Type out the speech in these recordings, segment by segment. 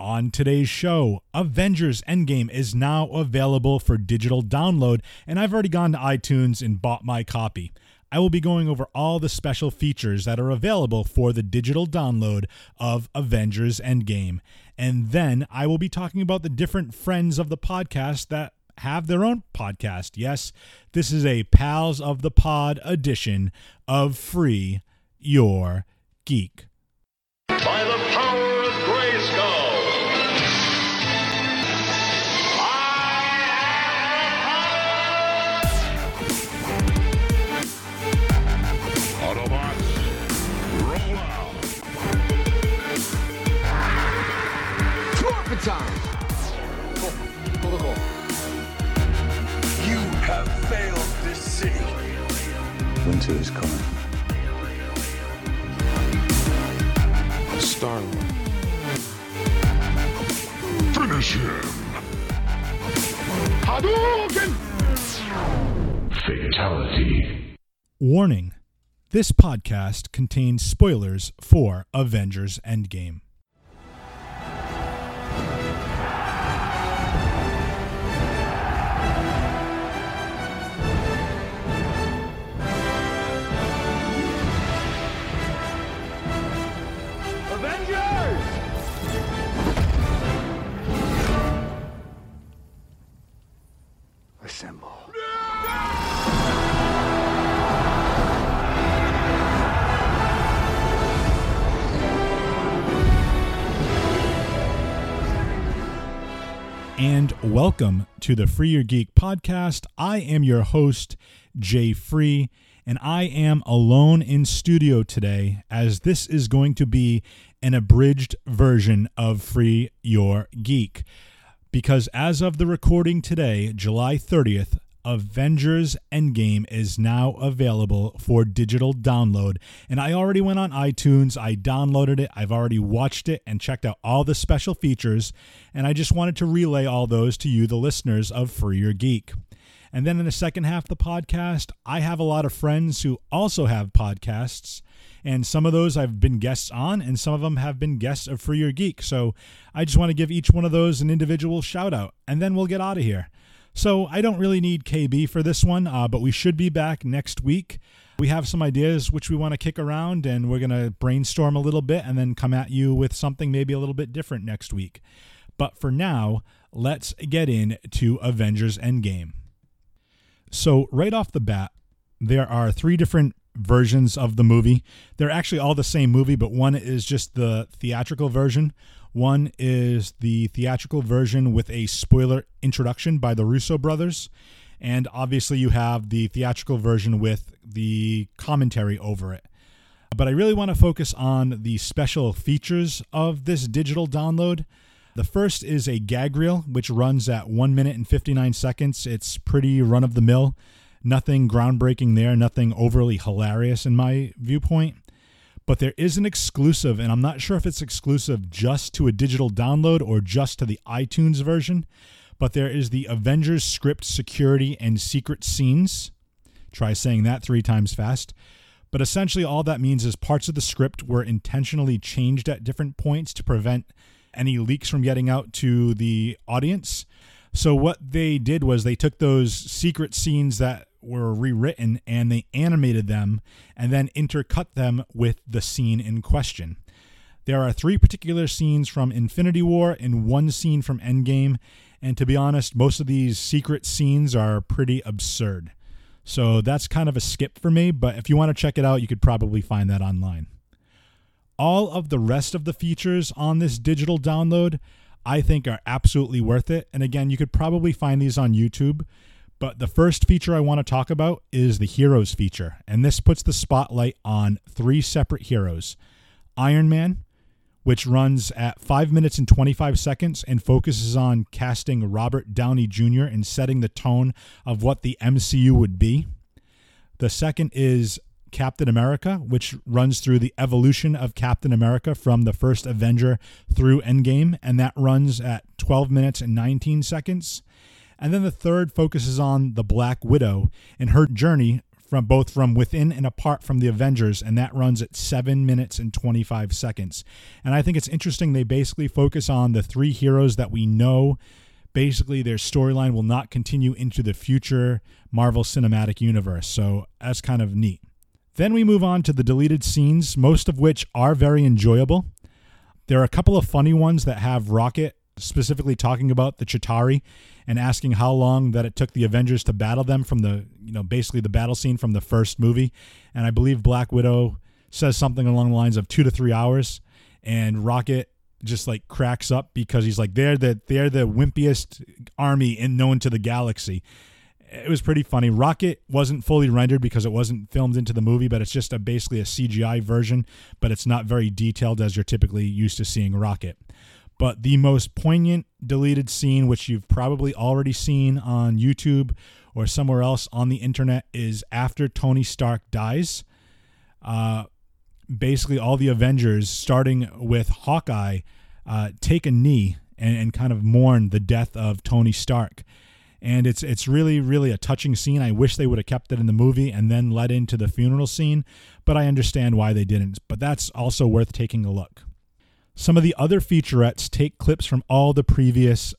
On today's show, Avengers Endgame is now available for digital download, and I've already gone to iTunes and bought my copy. I will be going over all the special features that are available for the digital download of Avengers Endgame. And then I will be talking about the different friends of the podcast that have their own podcast. Yes, this is a Pals of the Pod edition of Free Your Geek. By the power Hadouken! Fatality. Warning this podcast contains spoilers for Avengers Endgame. Welcome to the Free Your Geek podcast. I am your host, Jay Free, and I am alone in studio today as this is going to be an abridged version of Free Your Geek. Because as of the recording today, July 30th, Avengers Endgame is now available for digital download. And I already went on iTunes, I downloaded it, I've already watched it and checked out all the special features. And I just wanted to relay all those to you, the listeners of Free Your Geek. And then in the second half of the podcast, I have a lot of friends who also have podcasts. And some of those I've been guests on, and some of them have been guests of Free Your Geek. So I just want to give each one of those an individual shout out. And then we'll get out of here. So I don't really need KB for this one, uh, but we should be back next week. We have some ideas which we want to kick around, and we're going to brainstorm a little bit and then come at you with something maybe a little bit different next week. But for now, let's get into Avengers Endgame. So, right off the bat, there are three different versions of the movie. They're actually all the same movie, but one is just the theatrical version. One is the theatrical version with a spoiler introduction by the Russo brothers. And obviously, you have the theatrical version with the commentary over it. But I really want to focus on the special features of this digital download. The first is a gag reel, which runs at 1 minute and 59 seconds. It's pretty run of the mill. Nothing groundbreaking there, nothing overly hilarious in my viewpoint. But there is an exclusive, and I'm not sure if it's exclusive just to a digital download or just to the iTunes version. But there is the Avengers script security and secret scenes. Try saying that three times fast. But essentially, all that means is parts of the script were intentionally changed at different points to prevent any leaks from getting out to the audience. So, what they did was they took those secret scenes that were rewritten and they animated them and then intercut them with the scene in question. There are three particular scenes from Infinity War and one scene from Endgame. And to be honest, most of these secret scenes are pretty absurd. So that's kind of a skip for me, but if you want to check it out, you could probably find that online. All of the rest of the features on this digital download, I think, are absolutely worth it. And again, you could probably find these on YouTube. But the first feature I want to talk about is the Heroes feature. And this puts the spotlight on three separate heroes Iron Man, which runs at 5 minutes and 25 seconds and focuses on casting Robert Downey Jr. and setting the tone of what the MCU would be. The second is Captain America, which runs through the evolution of Captain America from the first Avenger through Endgame, and that runs at 12 minutes and 19 seconds. And then the third focuses on the Black Widow and her journey from both from within and apart from the Avengers, and that runs at seven minutes and 25 seconds. And I think it's interesting they basically focus on the three heroes that we know. Basically, their storyline will not continue into the future Marvel Cinematic Universe. So that's kind of neat. Then we move on to the deleted scenes, most of which are very enjoyable. There are a couple of funny ones that have Rocket specifically talking about the Chitauri and asking how long that it took the Avengers to battle them from the, you know, basically the battle scene from the first movie. And I believe Black Widow says something along the lines of two to three hours. And Rocket just like cracks up because he's like, they're the they're the wimpiest army in known to the galaxy. It was pretty funny. Rocket wasn't fully rendered because it wasn't filmed into the movie, but it's just a basically a CGI version, but it's not very detailed as you're typically used to seeing Rocket. But the most poignant deleted scene, which you've probably already seen on YouTube or somewhere else on the internet, is after Tony Stark dies. Uh, basically, all the Avengers, starting with Hawkeye, uh, take a knee and, and kind of mourn the death of Tony Stark and it's it's really really a touching scene. I wish they would have kept it in the movie and then led into the funeral scene, but I understand why they didn't. But that's also worth taking a look. Some of the other featurettes take clips from all the previous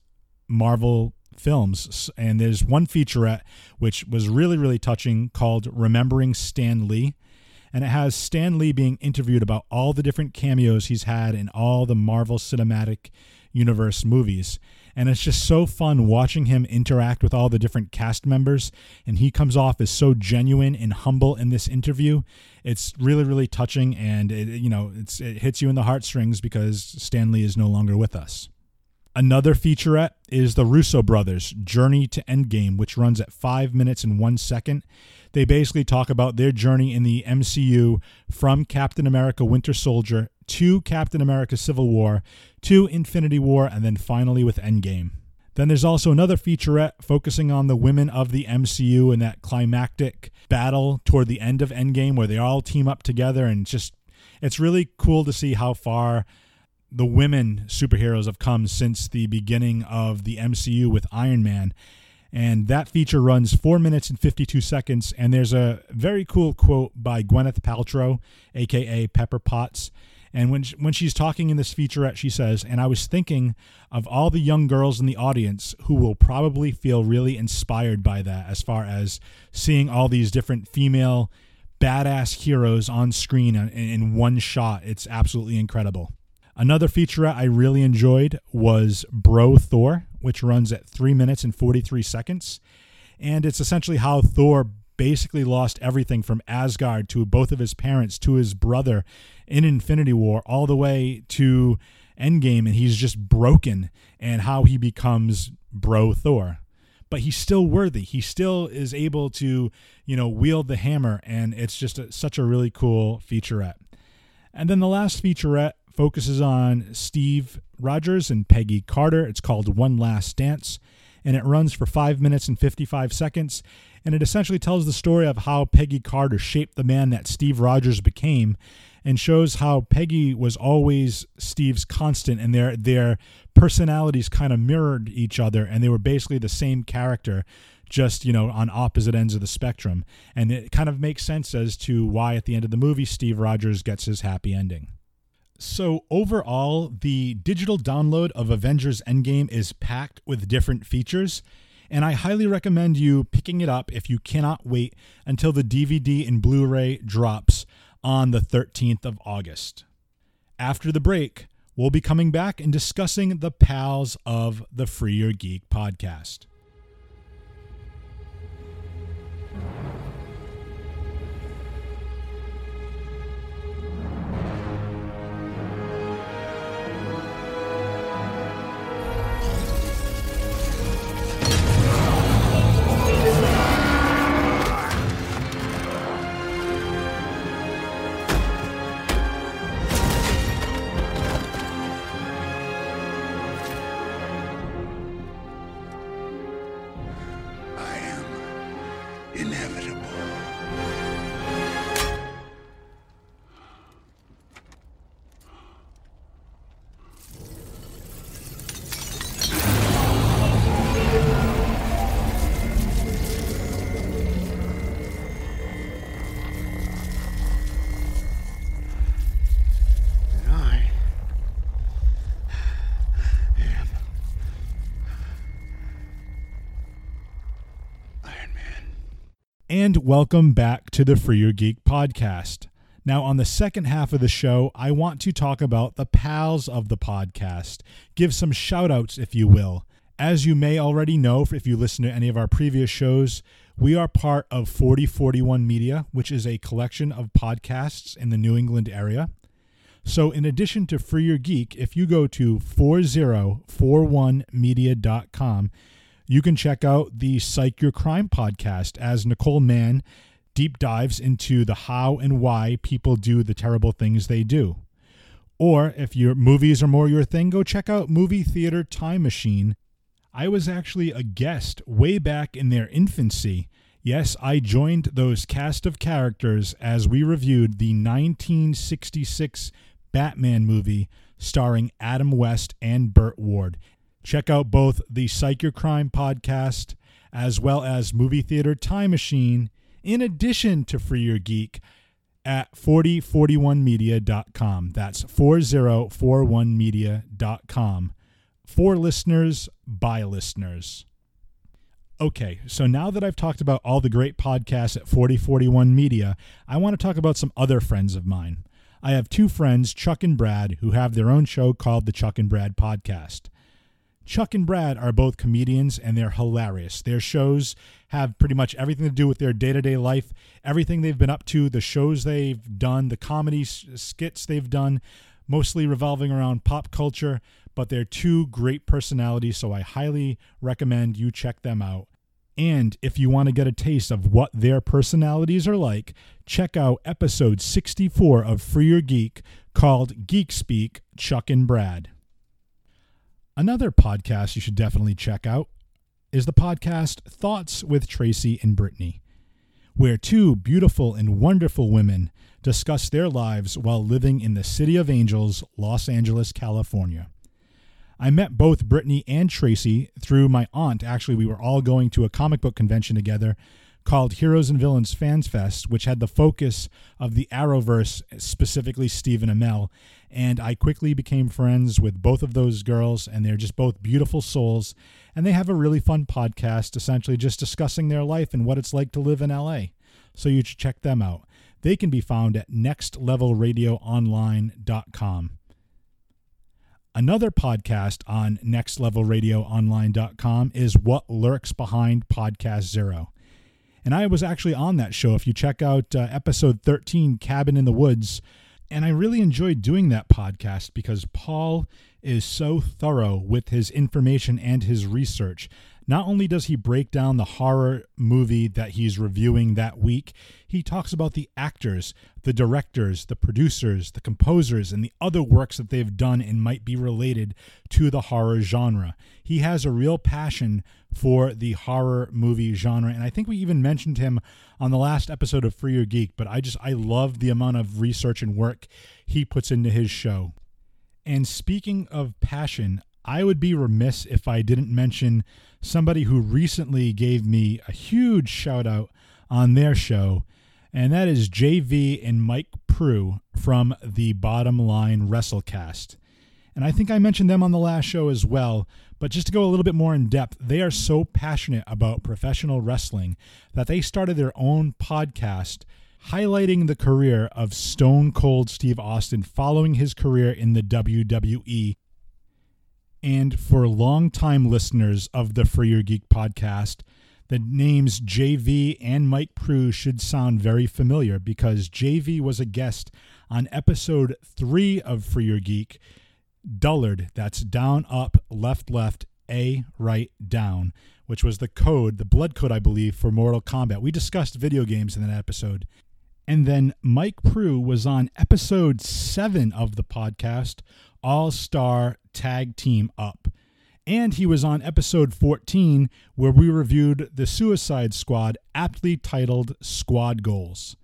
Marvel films, and there's one featurette which was really really touching called "Remembering Stan Lee." And it has Stan Lee being interviewed about all the different cameos he's had in all the Marvel Cinematic Universe movies and it's just so fun watching him interact with all the different cast members. And he comes off as so genuine and humble in this interview. It's really really touching. And it you know it's it hits you in the heartstrings because Stan Lee is no longer with us. Another featurette is the Russo brothers' Journey to Endgame, which runs at five minutes and one second. They basically talk about their journey in the MCU from Captain America Winter Soldier to Captain America Civil War to Infinity War and then finally with Endgame. Then there's also another featurette focusing on the women of the MCU and that climactic battle toward the end of Endgame where they all team up together and just it's really cool to see how far the women superheroes have come since the beginning of the MCU with Iron Man and that feature runs four minutes and 52 seconds. And there's a very cool quote by Gwyneth Paltrow, aka Pepper Potts. And when she, when she's talking in this featurette, she says, "And I was thinking of all the young girls in the audience who will probably feel really inspired by that, as far as seeing all these different female badass heroes on screen in, in one shot. It's absolutely incredible." Another featurette I really enjoyed was Bro Thor, which runs at 3 minutes and 43 seconds. And it's essentially how Thor basically lost everything from Asgard to both of his parents to his brother in Infinity War all the way to Endgame and he's just broken and how he becomes bro Thor. But he's still worthy. He still is able to, you know, wield the hammer and it's just a, such a really cool featurette. And then the last featurette focuses on Steve Rogers and Peggy Carter. It's called One Last Dance, and it runs for 5 minutes and 55 seconds. And it essentially tells the story of how Peggy Carter shaped the man that Steve Rogers became and shows how Peggy was always Steve's constant and their their personalities kind of mirrored each other and they were basically the same character just you know on opposite ends of the spectrum and it kind of makes sense as to why at the end of the movie Steve Rogers gets his happy ending. So, overall, the digital download of Avengers Endgame is packed with different features, and I highly recommend you picking it up if you cannot wait until the DVD and Blu ray drops on the 13th of August. After the break, we'll be coming back and discussing the pals of the Free Your Geek podcast. And welcome back to the Free Your Geek podcast. Now, on the second half of the show, I want to talk about the pals of the podcast, give some shout outs, if you will. As you may already know, if you listen to any of our previous shows, we are part of 4041 Media, which is a collection of podcasts in the New England area. So, in addition to Free Your Geek, if you go to 4041media.com, you can check out the Psych Your Crime podcast as Nicole Mann deep dives into the how and why people do the terrible things they do. Or if your movies are more your thing, go check out Movie Theater Time Machine. I was actually a guest way back in their infancy. Yes, I joined those cast of characters as we reviewed the 1966 Batman movie starring Adam West and Burt Ward. Check out both the Psych Your Crime podcast as well as Movie Theater Time Machine in addition to Free Your Geek at 4041media.com. That's 4041media.com. For listeners, by listeners. Okay, so now that I've talked about all the great podcasts at 4041 Media, I want to talk about some other friends of mine. I have two friends, Chuck and Brad, who have their own show called the Chuck and Brad Podcast. Chuck and Brad are both comedians and they're hilarious. Their shows have pretty much everything to do with their day to day life, everything they've been up to, the shows they've done, the comedy skits they've done, mostly revolving around pop culture. But they're two great personalities, so I highly recommend you check them out. And if you want to get a taste of what their personalities are like, check out episode 64 of Free Your Geek called Geek Speak Chuck and Brad. Another podcast you should definitely check out is the podcast Thoughts with Tracy and Brittany, where two beautiful and wonderful women discuss their lives while living in the City of Angels, Los Angeles, California. I met both Brittany and Tracy through my aunt. Actually, we were all going to a comic book convention together called Heroes and Villains Fans Fest, which had the focus of the Arrowverse, specifically Stephen Amell. And I quickly became friends with both of those girls, and they're just both beautiful souls. And they have a really fun podcast, essentially just discussing their life and what it's like to live in LA. So you should check them out. They can be found at nextlevelradioonline.com. Another podcast on nextlevelradioonline.com is What Lurks Behind Podcast Zero. And I was actually on that show. If you check out uh, episode 13, Cabin in the Woods, and I really enjoyed doing that podcast because Paul is so thorough with his information and his research. Not only does he break down the horror movie that he's reviewing that week, he talks about the actors, the directors, the producers, the composers, and the other works that they've done and might be related to the horror genre. He has a real passion for the horror movie genre, and I think we even mentioned him on the last episode of Free Your Geek, but I just I love the amount of research and work he puts into his show. And speaking of passion, I would be remiss if I didn't mention somebody who recently gave me a huge shout out on their show, and that is JV and Mike Prue from the Bottom Line Wrestlecast. And I think I mentioned them on the last show as well, but just to go a little bit more in depth, they are so passionate about professional wrestling that they started their own podcast highlighting the career of Stone Cold Steve Austin following his career in the WWE and for longtime listeners of the Free Your Geek podcast, the names JV and Mike Prue should sound very familiar because JV was a guest on episode three of Free Your Geek, Dullard, that's down, up, left, left, A, right, down, which was the code, the blood code, I believe, for Mortal Kombat. We discussed video games in that episode. And then Mike Prue was on episode seven of the podcast, All Star Tag Team Up. And he was on episode 14, where we reviewed the Suicide Squad, aptly titled Squad Goals.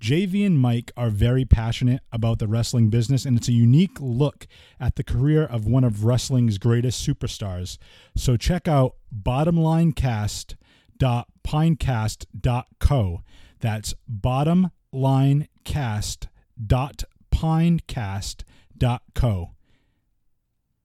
JV and Mike are very passionate about the wrestling business, and it's a unique look at the career of one of wrestling's greatest superstars. So check out bottomlinecast.pinecast.co. That's bottomlinecast.pinecast.co.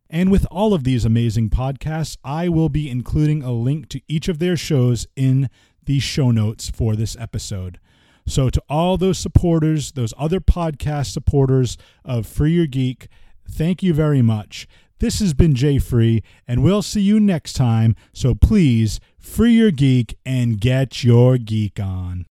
And with all of these amazing podcasts, I will be including a link to each of their shows in the show notes for this episode. So, to all those supporters, those other podcast supporters of Free Your Geek, thank you very much. This has been Jay Free, and we'll see you next time. So, please free your geek and get your geek on.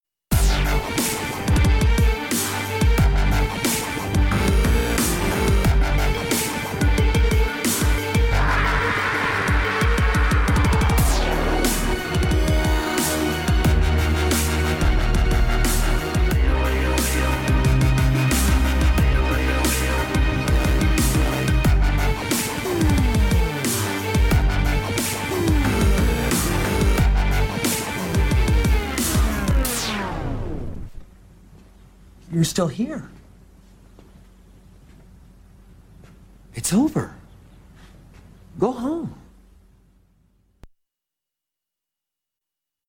Still here. It's over.